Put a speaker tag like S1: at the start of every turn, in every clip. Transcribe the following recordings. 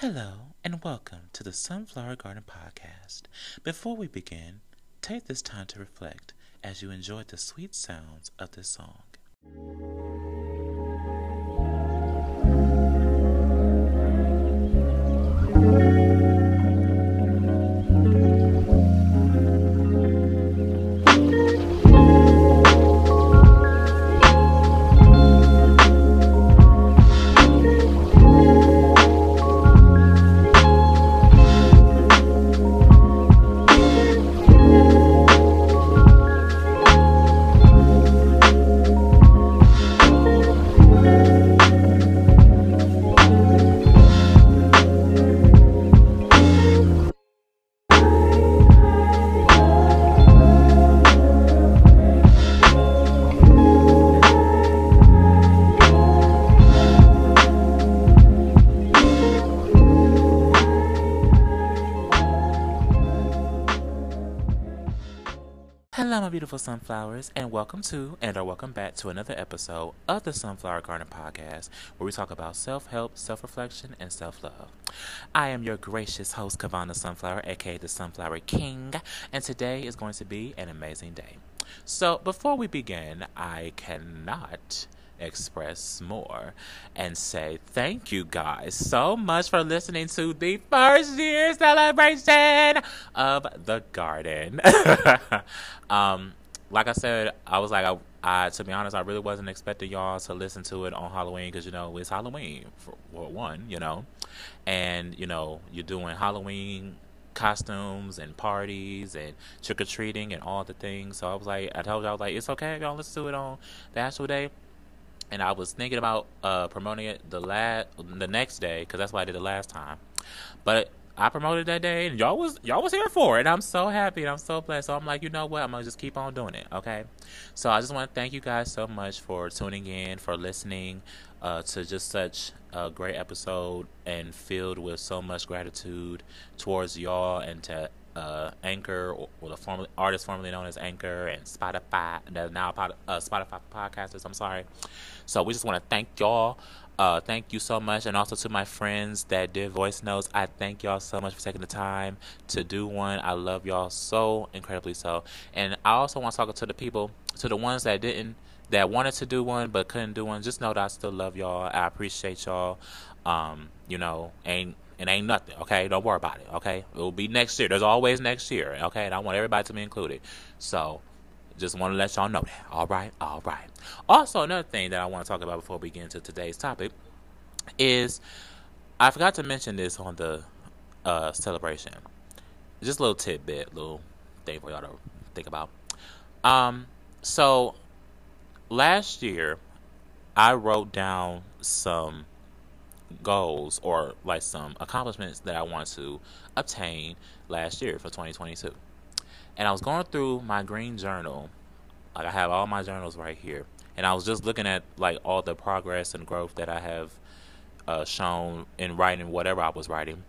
S1: Hello, and welcome to the Sunflower Garden Podcast. Before we begin, take this time to reflect as you enjoy the sweet sounds of this song. Beautiful sunflowers, and welcome to and or welcome back to another episode of the Sunflower Garden Podcast, where we talk about self-help, self-reflection, and self-love. I am your gracious host, Kevaun the Sunflower, aka the Sunflower King, and today is going to be an amazing day. So, before we begin, I cannot express more and say thank you guys so much for listening to the first year celebration of the garden. um, like I said, I was like, I, I, to be honest, I really wasn't expecting y'all to listen to it on Halloween because you know it's Halloween for, for one, you know, and you know you're doing Halloween costumes and parties and trick or treating and all the things. So I was like, I told y'all like it's okay, y'all listen to it on the actual day and I was thinking about uh, promoting it the last the next day because that's what I did the last time. But I promoted that day, and y'all was y'all was here for it. I'm so happy, and I'm so blessed. So I'm like, you know what? I'm gonna just keep on doing it. Okay. So I just want to thank you guys so much for tuning in, for listening uh, to just such a great episode, and filled with so much gratitude towards y'all and to uh, Anchor or, or the formerly artist formerly known as Anchor and Spotify now uh, Spotify podcasters. I'm sorry. So we just want to thank y'all. Uh, thank you so much, and also to my friends that did voice notes. I thank y'all so much for taking the time to do one. I love y'all so incredibly so, and I also want to talk to the people, to the ones that didn't, that wanted to do one but couldn't do one. Just know that I still love y'all. I appreciate y'all. Um, you know, ain't it ain't nothing, okay? Don't worry about it, okay? It will be next year. There's always next year, okay? And I want everybody to be included. So, just want to let y'all know that. All right, all right. Also, another thing that I want to talk about before we get into today's topic is I forgot to mention this on the uh, celebration. Just a little tidbit, little thing for y'all to think about. Um, so last year I wrote down some goals or like some accomplishments that I want to obtain last year for 2022. And I was going through my green journal. Like I have all my journals right here. And I was just looking at like all the progress and growth that I have uh, shown in writing whatever I was writing.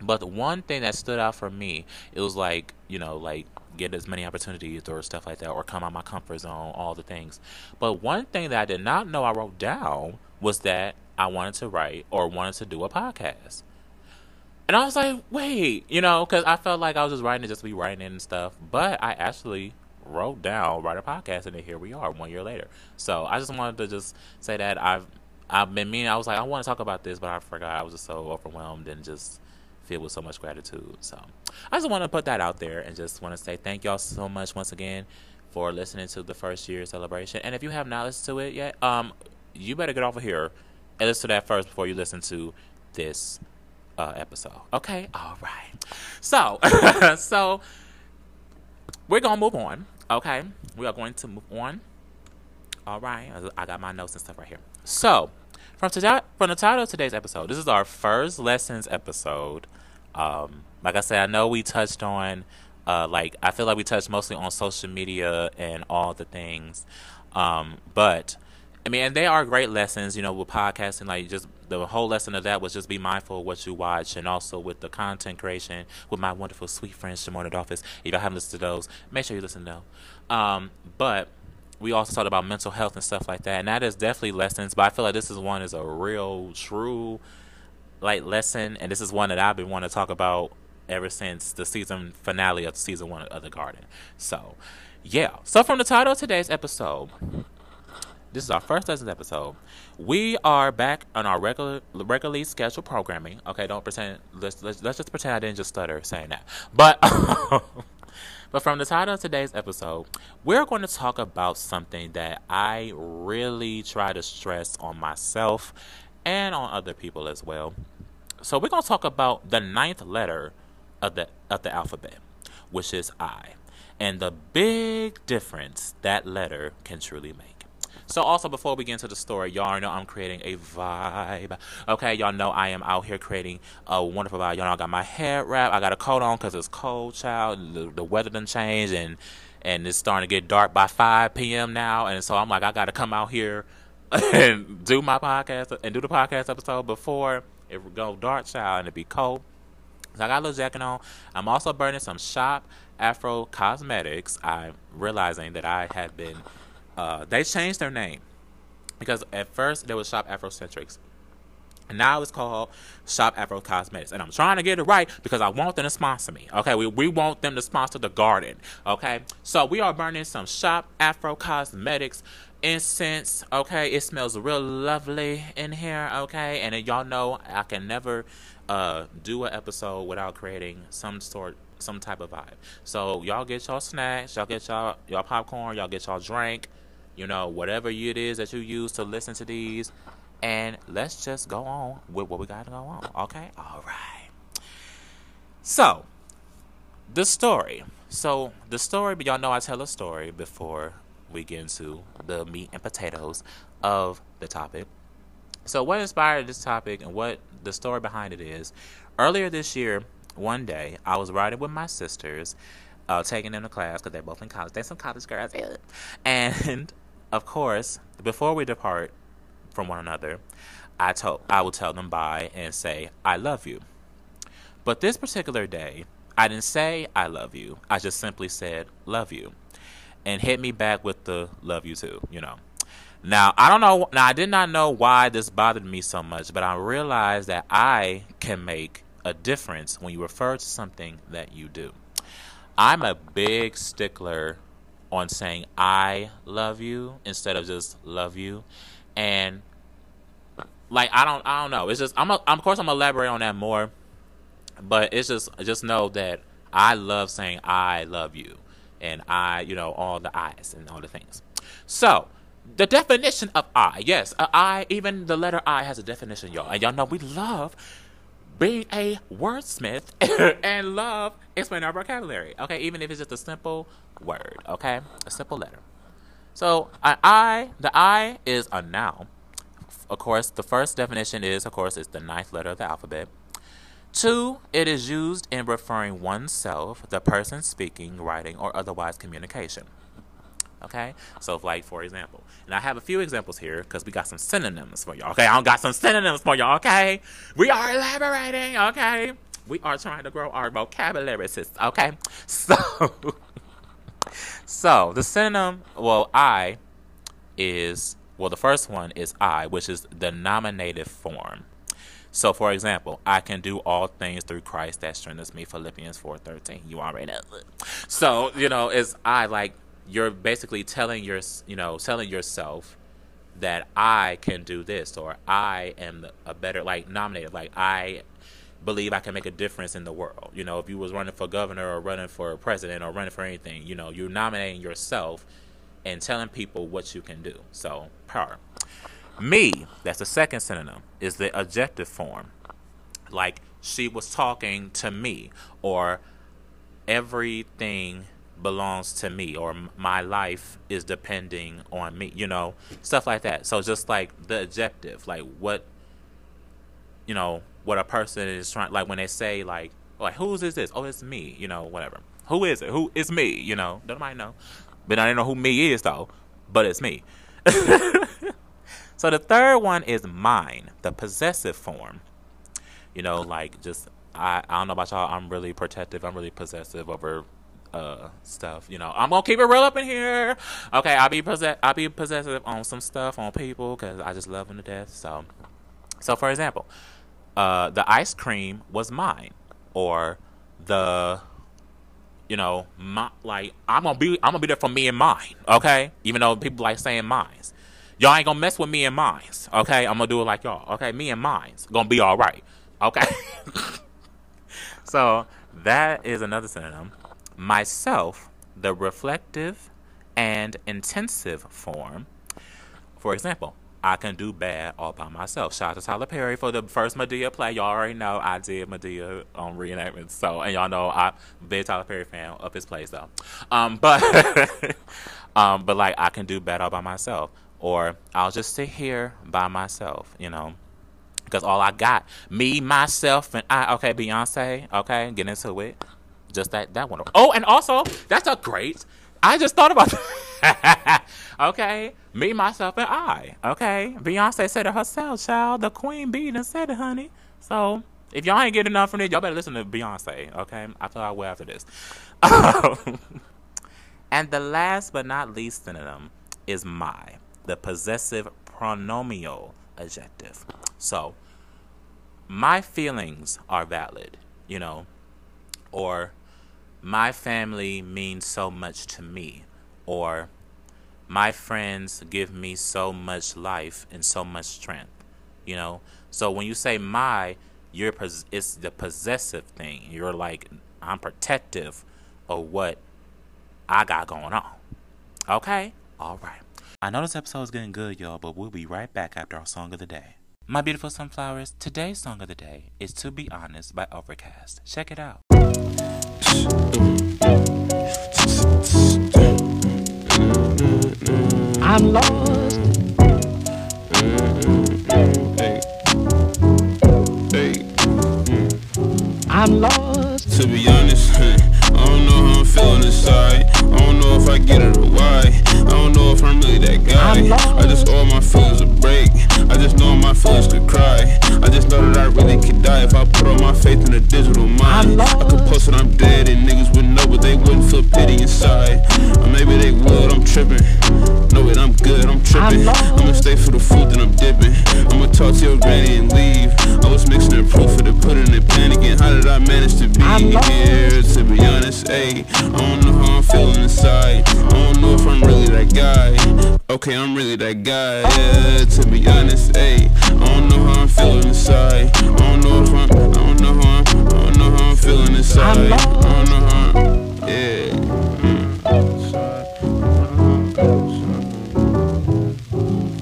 S1: But the one thing that stood out for me, it was like, you know, like get as many opportunities or stuff like that, or come out my comfort zone, all the things. But one thing that I did not know I wrote down was that I wanted to write or wanted to do a podcast. And I was like, wait, you know, because I felt like I was just writing it just to be writing it and stuff. But I actually wrote down, write a podcast, and then here we are one year later. So I just wanted to just say that I've I've been meaning, I was like, I want to talk about this, but I forgot. I was just so overwhelmed and just filled with so much gratitude. So I just want to put that out there and just want to say thank y'all so much once again for listening to the first year celebration. And if you have not listened to it yet, um, you better get off of here and listen to that first before you listen to this uh, episode. Okay, all right. So, so we're gonna move on. Okay, we are going to move on. All right, I got my notes and stuff right here. So, from today, from the title of today's episode, this is our first lessons episode. Um, like I said, I know we touched on, uh, like I feel like we touched mostly on social media and all the things, um, but I mean, and they are great lessons, you know, with podcasting. Like, just the whole lesson of that was just be mindful of what you watch, and also with the content creation with my wonderful, sweet friend Shimona Dolphus. If y'all haven't listened to those, make sure you listen to them. Um, but we also talked about mental health and stuff like that, and that is definitely lessons. But I feel like this is one is a real, true like lesson, and this is one that I've been wanting to talk about ever since the season finale of season one of The Garden. So, yeah. So from the title of today's episode, this is our first lesson episode. We are back on our regular, regularly scheduled programming. Okay, don't pretend. Let's let's, let's just pretend I didn't just stutter saying that. But but from the title of today's episode, we're going to talk about something that I really try to stress on myself and on other people as well. So we're going to talk about the ninth letter of the of the alphabet, which is I, and the big difference that letter can truly make. So also before we get into the story, y'all know I'm creating a vibe. Okay, y'all know I am out here creating a wonderful vibe. Y'all know I got my hair wrapped. I got a coat on because it's cold, child. The, the weather done changed and and it's starting to get dark by 5 p.m. now. And so I'm like, I got to come out here and do my podcast and do the podcast episode before it go dark, child, and it be cold. So I got a little jacket on. I'm also burning some Shop Afro Cosmetics. I'm realizing that I have been uh, they changed their name because at first there was Shop Afrocentrics. And now it's called Shop Afro Cosmetics. And I'm trying to get it right because I want them to sponsor me. Okay, we, we want them to sponsor the garden. Okay, so we are burning some Shop Afro Cosmetics incense. Okay, it smells real lovely in here. Okay, and y'all know I can never uh, do an episode without creating some sort some type of vibe. So y'all get y'all snacks, y'all get y'all y'all popcorn, y'all get y'all drink you know, whatever it is that you use to listen to these. And let's just go on with what we got to go on. Okay? All right. So, the story. So, the story, but y'all know I tell a story before we get into the meat and potatoes of the topic. So, what inspired this topic and what the story behind it is earlier this year, one day, I was riding with my sisters, uh, taking them to class because they're both in college. They're some college girls. And of course, before we depart from one another, I told I will tell them bye and say I love you. But this particular day, I didn't say I love you. I just simply said love you, and hit me back with the love you too. You know. Now I don't know. Now I did not know why this bothered me so much, but I realized that I can make a difference when you refer to something that you do. I'm a big stickler on saying I love you instead of just love you. And like I don't I don't know. It's just I'm, a, I'm of course I'm gonna elaborate on that more. But it's just just know that I love saying I love you. And I, you know, all the I's and all the things. So the definition of I, yes, I, even the letter I has a definition, y'all. And y'all know we love being a wordsmith and love explaining our vocabulary. Okay, even if it's just a simple word. Okay, a simple letter. So I, I the I is a noun. Of course, the first definition is, of course, it's the ninth letter of the alphabet. Two, it is used in referring oneself, the person speaking, writing, or otherwise communication. Okay, so like for example, and I have a few examples here because we got some synonyms for y'all. Okay, I got some synonyms for y'all. Okay, we are elaborating. Okay, we are trying to grow our vocabulary system. Okay, so so the synonym, well, I is well, the first one is I, which is the nominative form. So, for example, I can do all things through Christ that strengthens me. Philippians four thirteen. You already know. So, you know, it's I like you're basically telling your you know telling yourself that I can do this or I am a better like nominated like I believe I can make a difference in the world. You know, if you was running for governor or running for president or running for anything, you know, you're nominating yourself and telling people what you can do. So, power. Me, that's the second synonym, is the adjective form. Like she was talking to me or everything belongs to me or my life is depending on me you know stuff like that. So just like the adjective like what you know what a person is trying like when they say like like whose is this? Oh it's me you know whatever. Who is it? Who is me you know nobody know. But i don't know who me is though but it's me. So the third one is mine the possessive form. You know like just I, I don't know about y'all i'm really protective i'm really possessive over uh stuff. You know, I'm gonna keep it real up in here. Okay, I'll be possess I'll be possessive on some stuff on people because I just love them to death. So, so for example, uh, the ice cream was mine, or the you know, my like I'm gonna be I'm gonna be there for me and mine, okay? Even though people like saying mines. Y'all ain't gonna mess with me and mines, okay? I'm gonna do it like y'all, okay? Me and mines gonna be all right, okay? so that is another synonym. Myself, the reflective and intensive form. For example, I can do bad all by myself. Shout out to Tyler Perry for the first Madea play. Y'all already know I did Madea on reenactment. So, and y'all know I'm big Tyler Perry fan of his plays though. Um, but, um, but like I can do bad all by myself, or I'll just sit here by myself, you know, because all I got, me, myself, and I. Okay, Beyonce. Okay, get into it. Just that that one. Oh, and also that's a great. I just thought about okay, me, myself, and I. Okay, Beyonce said it herself, child. The queen bee done said it, honey. So if y'all ain't getting enough from it, y'all better listen to Beyonce. Okay, I feel I will after this. and the last but not least synonym is my, the possessive pronominal adjective. So my feelings are valid, you know, or my family means so much to me, or my friends give me so much life and so much strength, you know. So when you say my, you're pos- it's the possessive thing. You're like I'm protective of what I got going on. Okay? All right. I know this episode is getting good, y'all, but we'll be right back after our song of the day. My beautiful sunflowers, today's song of the day is To Be Honest by Ovrkast. Check it out.
S2: I'm lost. I'm lost.
S3: To be honest, I don't know how I'm feeling inside. I don't know if I get it or why. I don't know if I'm really that guy. I just owe my feelings a break. I just know my feelings could cry. I just know that I really could die if I put all my faith in a digital mind. I could post that I'm dead and niggas would know, but they wouldn't feel pity inside. Or maybe they would, I'm tripping. No, it, I'm good, I'm tripping. I'ma stay for the food, then I'm dipping. I'ma talk to your granny and leave. I was mixing the proof for the pudding and panicking. How did I manage to be here? Honest, ayy, I don't know how I'm feeling inside. I don't know if I'm really that guy. Okay, I'm really that guy. Yeah, to be honest, ayy, I don't know how I'm feeling inside. I don't know if I'm, I don't know how I'm, I don't know how I'm feeling inside. I don't know how. I'm, yeah.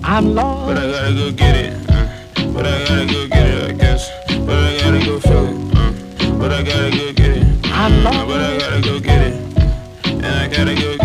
S2: I'm lost.
S3: But I gotta go get it. Uh, but I gotta go get it, I guess. But I gotta go feel it. Uh, but I gotta go get it.
S2: I'm
S3: Uh, but I gotta go get it. And I gotta go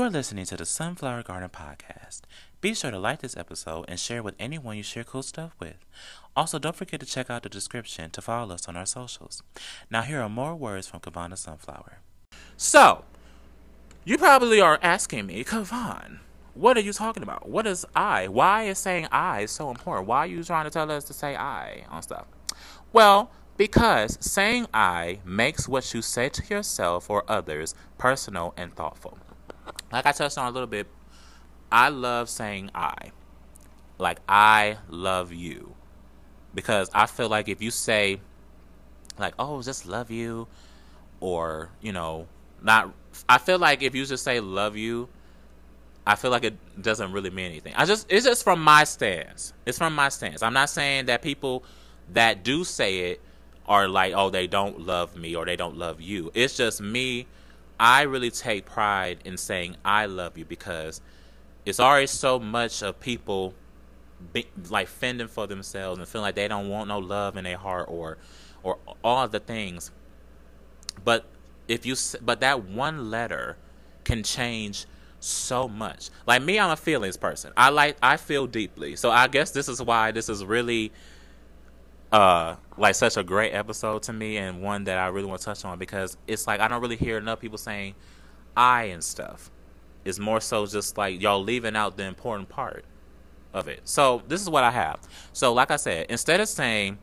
S1: You are listening to the Sunflower Garden Podcast. Be sure to like this episode and share with anyone you share cool stuff with. Also, don't forget to check out the description to follow us on our socials. Now, here are more words from Kevaun the Sunflower. So, you probably are asking me, Kevaun, what are you talking about? What is I? Why is saying I so important? Why are you trying to tell us to say I on stuff? Well, because saying I makes what you say to yourself or others personal and thoughtful. Like I touched on a little bit, I love saying I. Like I love you. Because I feel like if you say like, oh, just love you or, you know, not I feel like if you just say love you, I feel like it doesn't really mean anything. I just it's just from my stance. It's from my stance. I'm not saying that people that do say it are like, oh, they don't love me or they don't love you. It's just me. I really take pride in saying I love you because it's already so much of people be, like fending for themselves and feeling like they don't want no love in their heart or or all the things. But if you but that one letter can change so much. Like me, I'm a feelings person. I like I feel deeply. So I guess this is why this is really uh like such a great episode to me and one that I really want to touch on because it's like I don't really hear enough people saying I and stuff. It's more so just like y'all leaving out the important part of it. So this is what I have. So like I said, instead of saying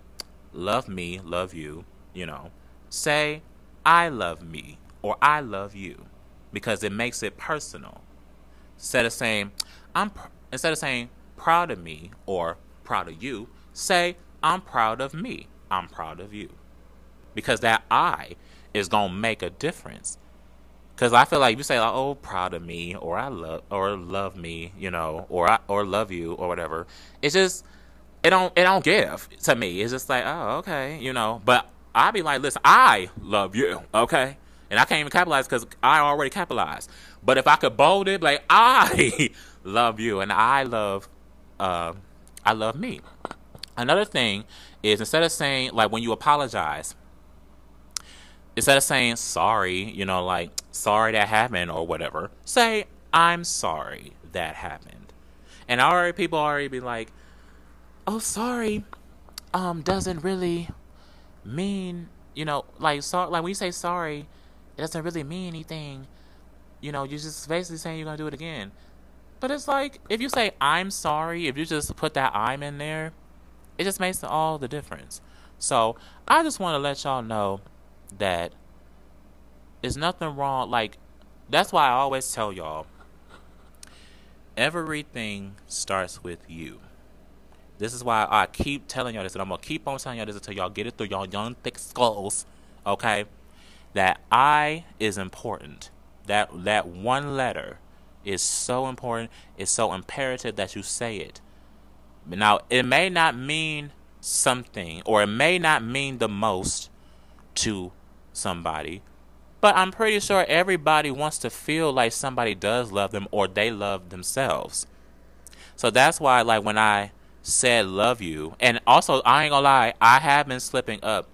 S1: love me, love you, you know, say I love me or I love you because it makes it personal. Instead of saying I'm pr- instead of saying proud of me or proud of you, say I'm proud of me. I'm proud of you. Because that I is going to make a difference. Cuz I feel like you say like oh proud of me or I love or love me, you know, or I or love you or whatever. It's just it don't it don't give to me. It's just like, oh, okay, you know. But I be like, listen, I love you, okay? And I can't even capitalize because I already capitalized. But if I could bold it, like I love you and I love, uh, I love me. Another thing is instead of saying like when you apologize, instead of saying sorry, you know, like sorry that happened or whatever, say I'm sorry that happened. And already people already be like, oh sorry, um doesn't really mean you know like so like when you say sorry, it doesn't really mean anything. You know, you're just basically saying you're gonna do it again. But it's like if you say I'm sorry, if you just put that I'm in there, it just makes all the difference. So I just want to let y'all know that there's nothing wrong. Like that's why I always tell y'all everything starts with you. This is why I keep telling y'all this, and I'm gonna keep on telling y'all this until y'all get it through y'all young thick skulls. Okay, that I is important. That that one letter is so important. It's so imperative that you say it. Now, it may not mean something, or it may not mean the most to somebody, but I'm pretty sure everybody wants to feel like somebody does love them or they love themselves. So that's why, like, when I said love you, and also, I ain't gonna lie, I have been slipping up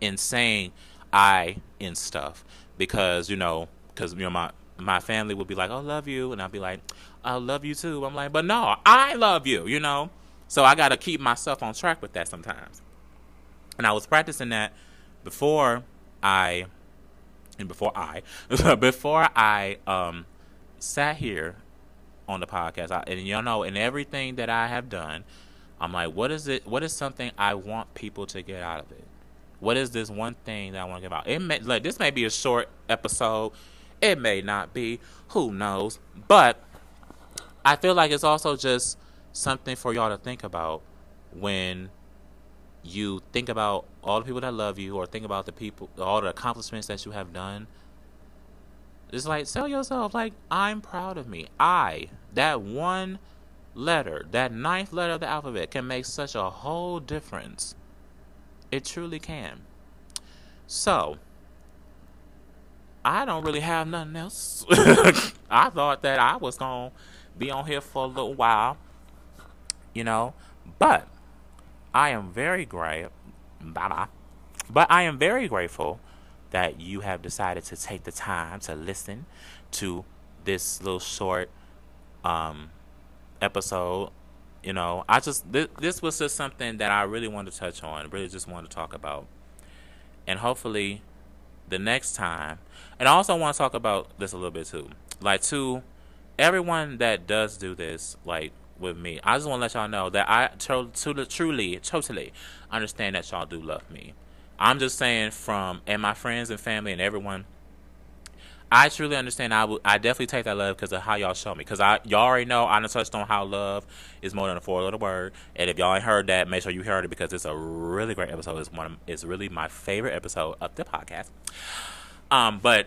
S1: in saying I in stuff because, you know, because, you know, my, my family would be like, "Oh, love you," and I'd be like, "I love you too." I'm like, "But no, I love you," you know. So I got to keep myself on track with that sometimes. And I was practicing that before I, and before I, before I um, sat here on the podcast, I, and you know, in everything that I have done, I'm like, what is it? What is something I want people to get out of it? What is this one thing that I want to give out? It may like this may be a short episode it may not be. Who knows? But I feel like it's also just something for y'all to think about when you think about all the people that love you or think about the people all the accomplishments that you have done. It's like tell yourself like i'm proud of me. I that one letter that ninth letter of the alphabet can make such a whole difference. It truly can. So I don't really have nothing else. I thought that I was going to be on here for a little while, you know, but I am very great. But I am very grateful that you have decided to take the time to listen to this little short um, episode. You know, I just this, was just something that I really wanted to touch on, really just wanted to talk about, and hopefully the next time. And I also want to talk about this a little bit too. Like to everyone that does do this, like with me, I just want to let y'all know that I to, to, truly, totally understand that y'all do love me. I'm just saying from and my friends and family and everyone. I truly understand. I will. I definitely take that love because of how y'all show me. Because I y'all already know I touched on how love is more than a four letter word. And if y'all ain't heard that, make sure you heard it because it's a really great episode. It's one. Of, it's really my favorite episode of the podcast. Um, but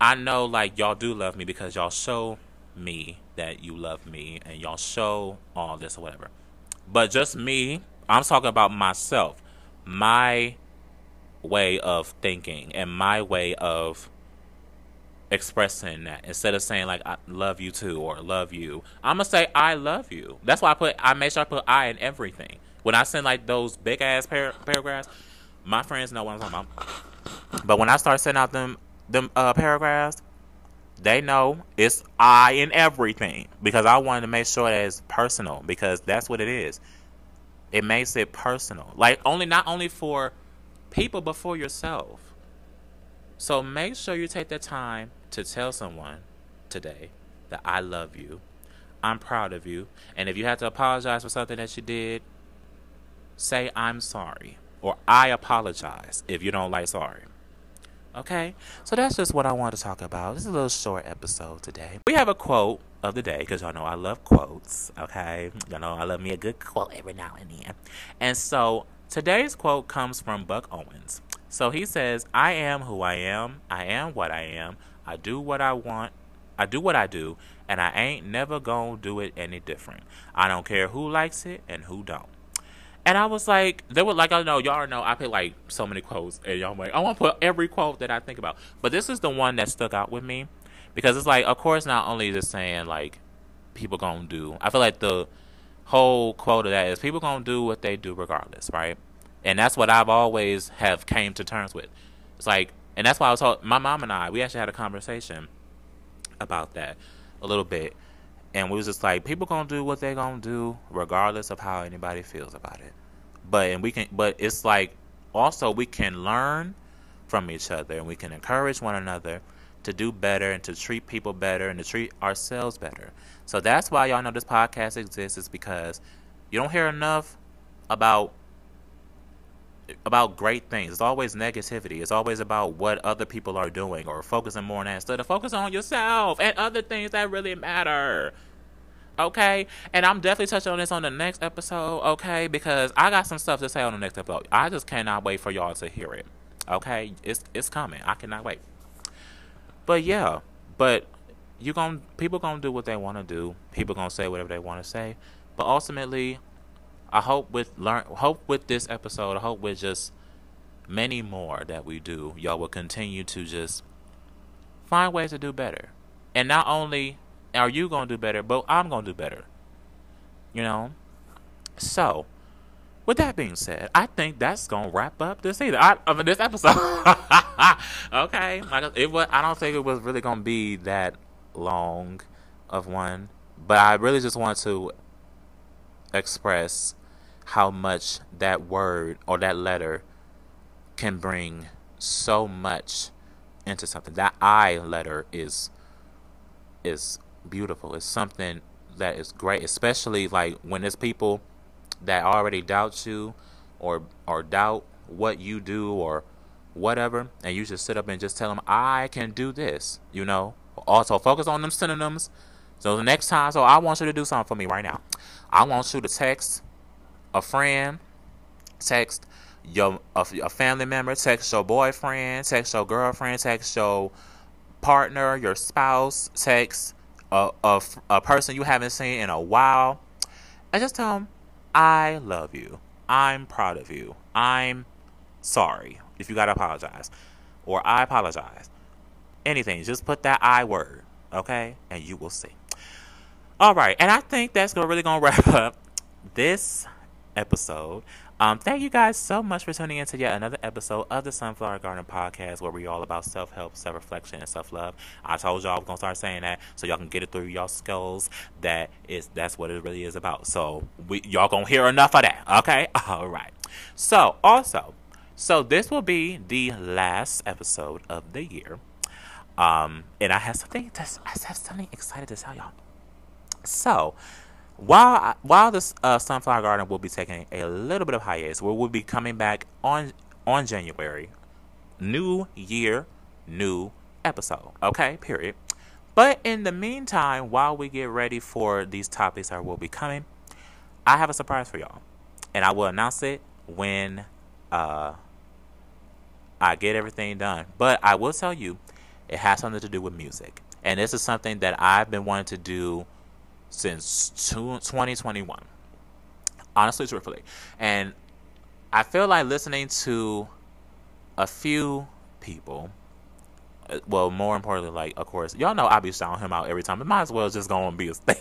S1: I know like y'all do love me because y'all show me that you love me and y'all show all this or whatever. But just me, I'm talking about myself, my way of thinking and my way of expressing that instead of saying like I love you too or love you. I'm gonna say I love you. That's why I put I make sure I put I in everything. When I send like those big ass par- paragraphs, my friends know what I'm talking about. But when I start sending out them them uh, paragraphs, they know it's I in everything because I wanted to make sure that it's personal because that's what it is. It makes it personal. Like only not only for people but for yourself. So make sure you take the time to tell someone today that I love you. I'm proud of you. And if you have to apologize for something that you did, say I'm sorry or I apologize if you don't like sorry. Okay? So that's just what I want to talk about. This is a little short episode today. We have a quote of the day because y'all know I love quotes. Okay? Y'all know I love me a good quote every now and then. And so today's quote comes from Buck Owens. So he says, I am who I am. I am what I am. I do what I want. I do what I do. And I ain't never gonna do it any different. I don't care who likes it and who don't. And I was like, they were like I know y'all know I put like so many quotes, and y'all like I want to put every quote that I think about, but this is the one that stuck out with me because it's like, of course, not only just saying like people gonna do. I feel like the whole quote of that is people gonna do what they do regardless, right? and that's what I've always have came to terms with. It's like, and that's why I was told my mom and I we actually had a conversation about that a little bit, and we was just like, people gonna do what they gonna do regardless of how anybody feels about it. But and we can, but it's like also we can learn from each other and we can encourage one another to do better and to treat people better and to treat ourselves better. So that's why y'all know this podcast exists is because you don't hear enough about about great things. It's always negativity. It's always about what other people are doing or focusing more on that instead of focus on yourself and other things that really matter. Okay? And I'm definitely touching on this on the next episode, okay? Because I got some stuff to say on the next episode. I just cannot wait for y'all to hear it. Okay? It's it's coming. I cannot wait. But yeah, but you gonna people to do what they want to do. People to say whatever they want to say. But ultimately, I hope with learn hope with this episode, I hope with just many more that we do, y'all will continue to just find ways to do better. And not only are you gonna do better, but I'm gonna do better. You know? So with that being said, I think that's gonna wrap up this either. I, I mean, this episode. okay, like it was. I don't think it was really gonna be that long of one, but I really just want to express how much that word or that letter can bring so much into something. That I letter is is beautiful. It's something that is great, especially like when there's people that already doubt you or or doubt what you do or whatever, and you just sit up and just tell them, "I can do this." You know. Also, focus on them synonyms. So the next time, so I want you to do something for me right now. I want you to text a friend, text your a, a family member, text your boyfriend, text your girlfriend, text your partner, your spouse, text a, a, a person you haven't seen in a while, and just tell them, I love you. I'm proud of you. I'm sorry if you got to apologize. Or I apologize. Anything. Just put that I word, okay? And you will see. All right, and I think that's really gonna wrap up this episode. Um, thank you guys so much for tuning in to yet another episode of the Sunflower Garden Podcast, where we're all about self help, self reflection, and self love. I told y'all I'm gonna start saying that so y'all can get it through y'all skulls. That is that's what it really is about. So we y'all gonna hear enough of that, okay? All right. So also, so this will be the last episode of the year. Um, and I have something to, I have something excited to tell y'all. So, while while this uh, sunflower garden will be taking a little bit of hiatus, we will be coming back on on January, new year, new episode. Okay, period. But in the meantime, while we get ready for these topics that will be coming, I have a surprise for y'all. And I will announce it when uh, I get everything done. But I will tell you, it has something to do with music. And this is something that I've been wanting to do since 2021. Honestly, truthfully. And I feel like listening to a few people uh, well, more importantly, like of course, y'all know I be shouting him out every time. It might as well just go and be a thing.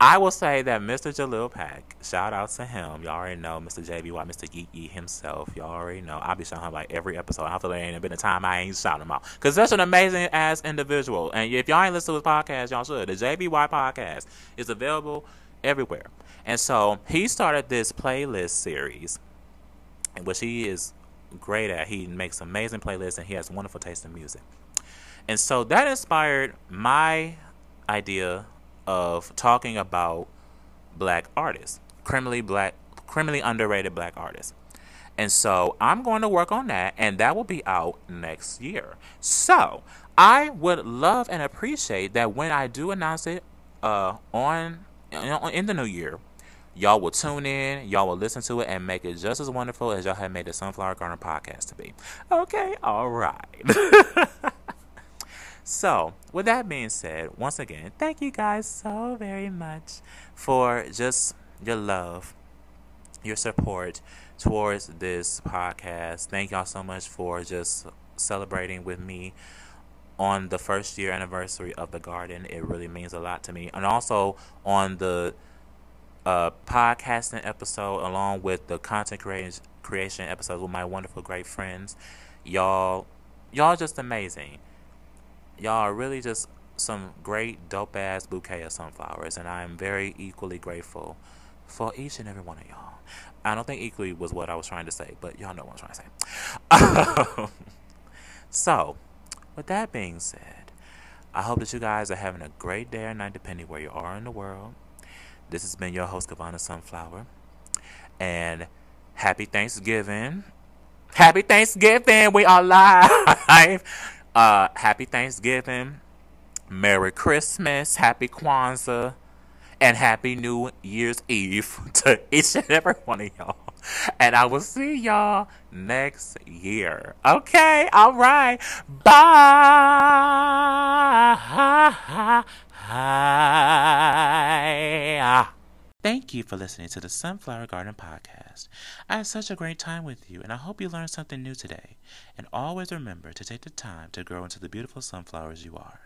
S1: I will say that Mr. Jalil Pack, shout out to him. Y'all already know Mr. JBY, Mr. Geeky himself. Y'all already know. I'll be shouting him like every episode. I feel like there ain't been a time I ain't shouting him out. Because that's an amazing ass individual. And if y'all ain't listened to his podcast, y'all should. The JBY podcast is available everywhere. And so he started this playlist series, which he is great at. He makes amazing playlists and he has wonderful taste in music. And so that inspired my idea of talking about black artists, criminally black, criminally underrated black artists. And so I'm going to work on that, and that will be out next year. So I would love and appreciate that when I do announce it uh, on in the new year, y'all will tune in, y'all will listen to it, and make it just as wonderful as y'all have made the Sunflower Garden podcast to be. Okay, all right. so, with that being said, once again, thank you guys so very much for just your love, your support towards this podcast. Thank y'all so much for just celebrating with me on the first year anniversary of the garden. It really means a lot to me. And also on the uh, podcasting episode along with the content creation creation episodes with my wonderful great friends. Y'all y'all just amazing. Y'all are really just some great dope ass bouquet of sunflowers and I am very equally grateful for each and every one of y'all. I don't think equally was what I was trying to say, but y'all know what I'm trying to say. so, with that being said, I hope that you guys are having a great day or night depending where you are in the world. This has been your host, Kevaun the Sunflower. And happy Thanksgiving. Happy Thanksgiving. We are live. uh, happy Thanksgiving. Merry Christmas. Happy Kwanzaa. And Happy New Year's Eve to each and every one of y'all. And I will see y'all next year. Okay? All right. Bye. Thank you for listening to the Sunflower Garden Podcast. I had such a great time with you, and I hope you learned something new today. And always remember to take the time to grow into the beautiful sunflowers you are.